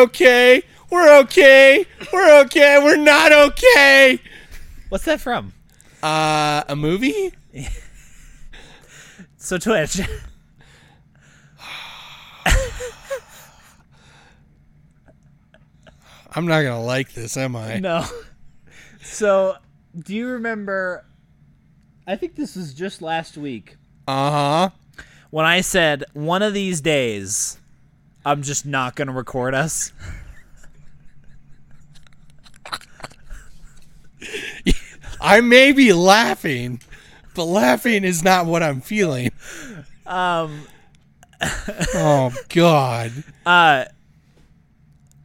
We're okay. We're okay. We're okay. We're not okay. What's that from? Uh, a movie? So Twitch. I'm not gonna like this, am I? no. So, do you remember? I think this was just last week Uh huh. when I said one of these days, I'm just not gonna record us. I may be laughing, but laughing is not what I'm feeling. Um. Oh God. Uh.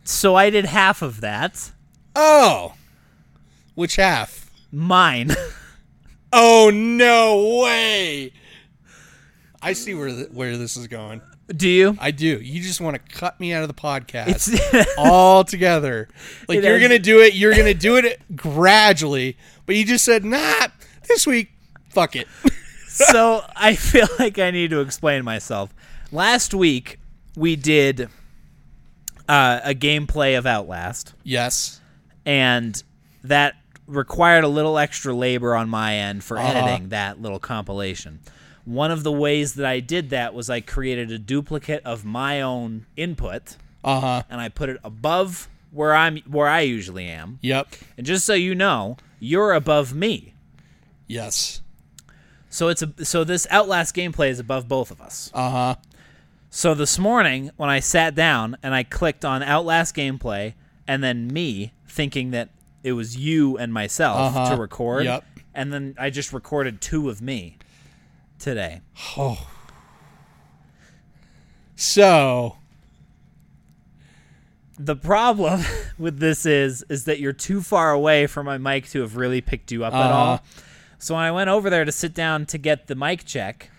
So I did half of that. Oh. Which half? Mine. Oh no way. I see where th- where this is going. Do you? I do. You just want to cut me out of the podcast all together. Like It you're is. gonna do it. You're gonna do it gradually. But you just said, nah. This week, fuck it. so I feel like I need to explain myself. Last week we did uh, a gameplay of Outlast, yes. and that required a little extra labor on my end for Uh-huh. editing that little compilation. One of the ways that I did that was I created a duplicate of my own input, Uh huh. and I put it above where I'm where I usually am. Yep. And just so you know, you're above me. Yes. So it's a so this Outlast gameplay is above both of us. Uh huh. So this morning, when I sat down and I clicked on Outlast gameplay and then me, thinking that it was you and myself Uh-huh. to record, Yep. and then I just recorded two of me today. Oh. So The problem with this is is that you're too far away for my mic to have really picked you up at Uh-huh. all. So when I went over there to sit down to get the mic check,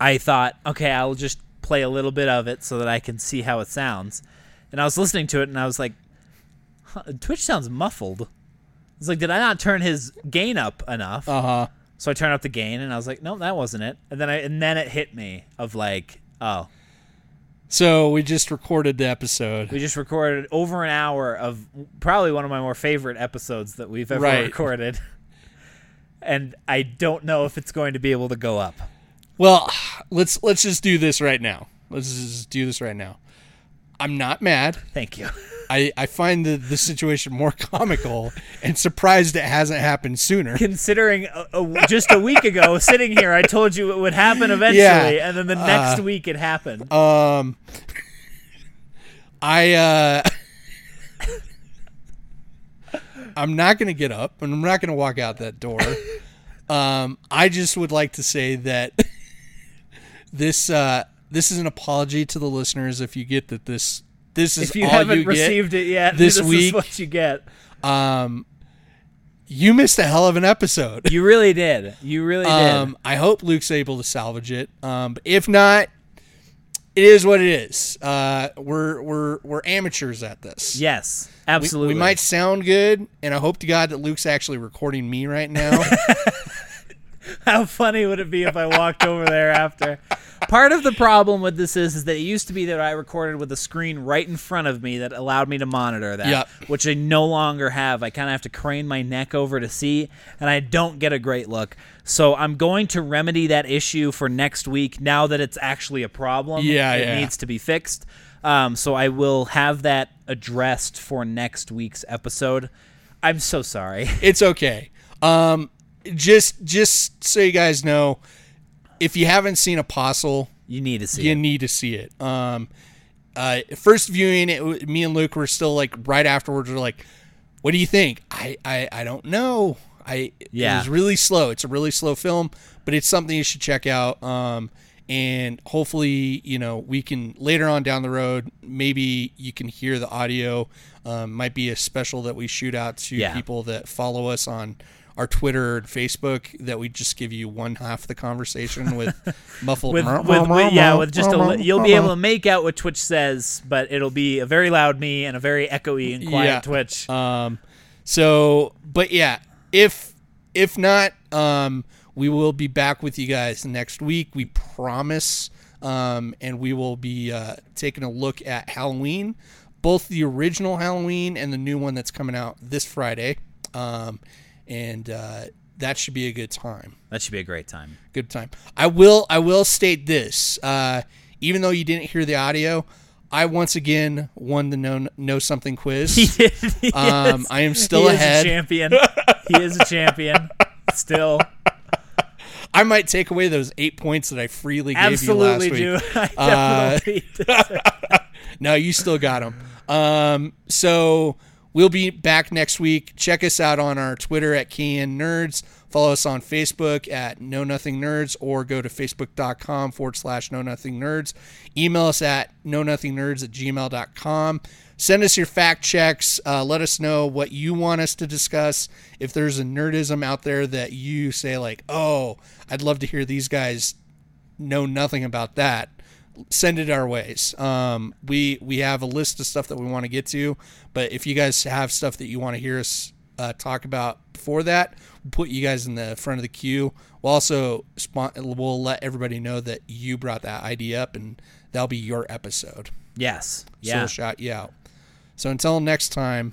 I thought, okay, I'll just play a little bit of it so that I can see how it sounds. And I was listening to it and I was like, huh, Twitch sounds muffled. It's like, did I not turn his gain up enough? uh huh. So I turned up the gain and I was like, no, that wasn't it. And then I and then it hit me of like, oh, So we just recorded the episode. We just recorded over an hour of probably one of my more favorite episodes that we've ever Right. recorded. And I don't know if it's going to be able to go up. Well, let's let's just do this right now. Let's just do this right now. I'm not mad. Thank you. I, I find the, the situation more comical and surprised it hasn't happened sooner. Considering a, a, just a week ago, sitting here, I told you it would happen eventually, Yeah. and then the next Uh, week it happened. Um, I uh, I'm not gonna get up and I'm not gonna walk out that door. Um, I just would like to say that this uh, this is an apology to the listeners if you get that this this is if you haven't you received it yet, this this week. is what you get. Um, you missed a hell of an episode. You really did. You really Um, did. I hope Luke's able to salvage it. Um, but if not, it is what it is. Uh, we're we're we're amateurs at this. Yes, We- absolutely. We, might sound good, and I hope to God that Luke's actually recording me right now. How funny would it be if I walked over there after? Part of the problem with this is, is that it used to be that I recorded with a screen right in front of me that allowed me to monitor that, Yep. which I no longer have. I kind of have to crane my neck over to see, and I don't get a great look. So I'm going to remedy that issue for next week now that it's actually a problem. Yeah, it yeah. needs to be fixed. Um, so I will have that addressed for next week's episode. I'm so sorry. it's okay. Um, just just so you guys know, if you haven't seen Apostle, You need to see you it. need to see it. Um, uh, first viewing it, me and Luke were still like right afterwards. We're like, "What do you think?" I I, I don't know. I Yeah. it was really slow. It's a really slow film, but it's something you should check out. Um, and hopefully, you know, we can later on down the road, maybe you can hear the audio. Um, might be a special that we shoot out to Yeah. people that follow us on our Twitter and Facebook that we just give you one half the conversation with muffled with, with, with yeah with just a you'll be able to make out what Twitch says, but it'll be a very loud me and a very echoey and quiet Yeah. Twitch. Um, so, but yeah, if if not, um, we will be back with you guys next week. We promise. um, and we will be uh, taking a look at Halloween, both the original Halloween and the new one that's coming out this Friday, um, and uh, that should be a good time. That should be a great time. Good time. I will. I will state this. Uh, even though you didn't hear the audio, I once again won the know know something quiz. He Um, is- I am still he ahead. Is a champion. he is a champion. Still, I might take away those eight points that I freely gave absolutely you last week. do. I Uh, No, you still got them. Um, so we'll be back next week. Check us out on our Twitter at KN Nerds. Follow us on Facebook at Know Nothing Nerds or go to facebook.com forward slash Know Nothing Nerds. Email us at Know Nothing Nerds at gmail.com. Send us your fact checks. Uh, let us know what you want us to discuss. If there's a nerdism out there that you say, like, oh, I'd love to hear these guys know nothing about that send it our ways um, we we have a list of stuff that we want to get to but if you guys have stuff that you want to hear us uh, talk about before that we'll put you guys in the front of the queue we'll also spon- we'll let everybody know that you brought that idea up and that'll be your episode Yes. so Yeah. we'll shout you out so until next time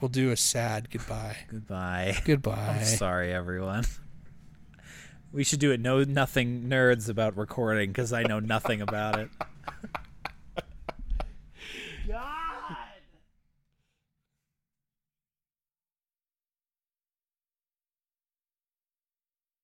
we'll do a sad goodbye Goodbye. goodbye I'm sorry, everyone. We should do it. Know nothing nerds about recording because I know nothing about it.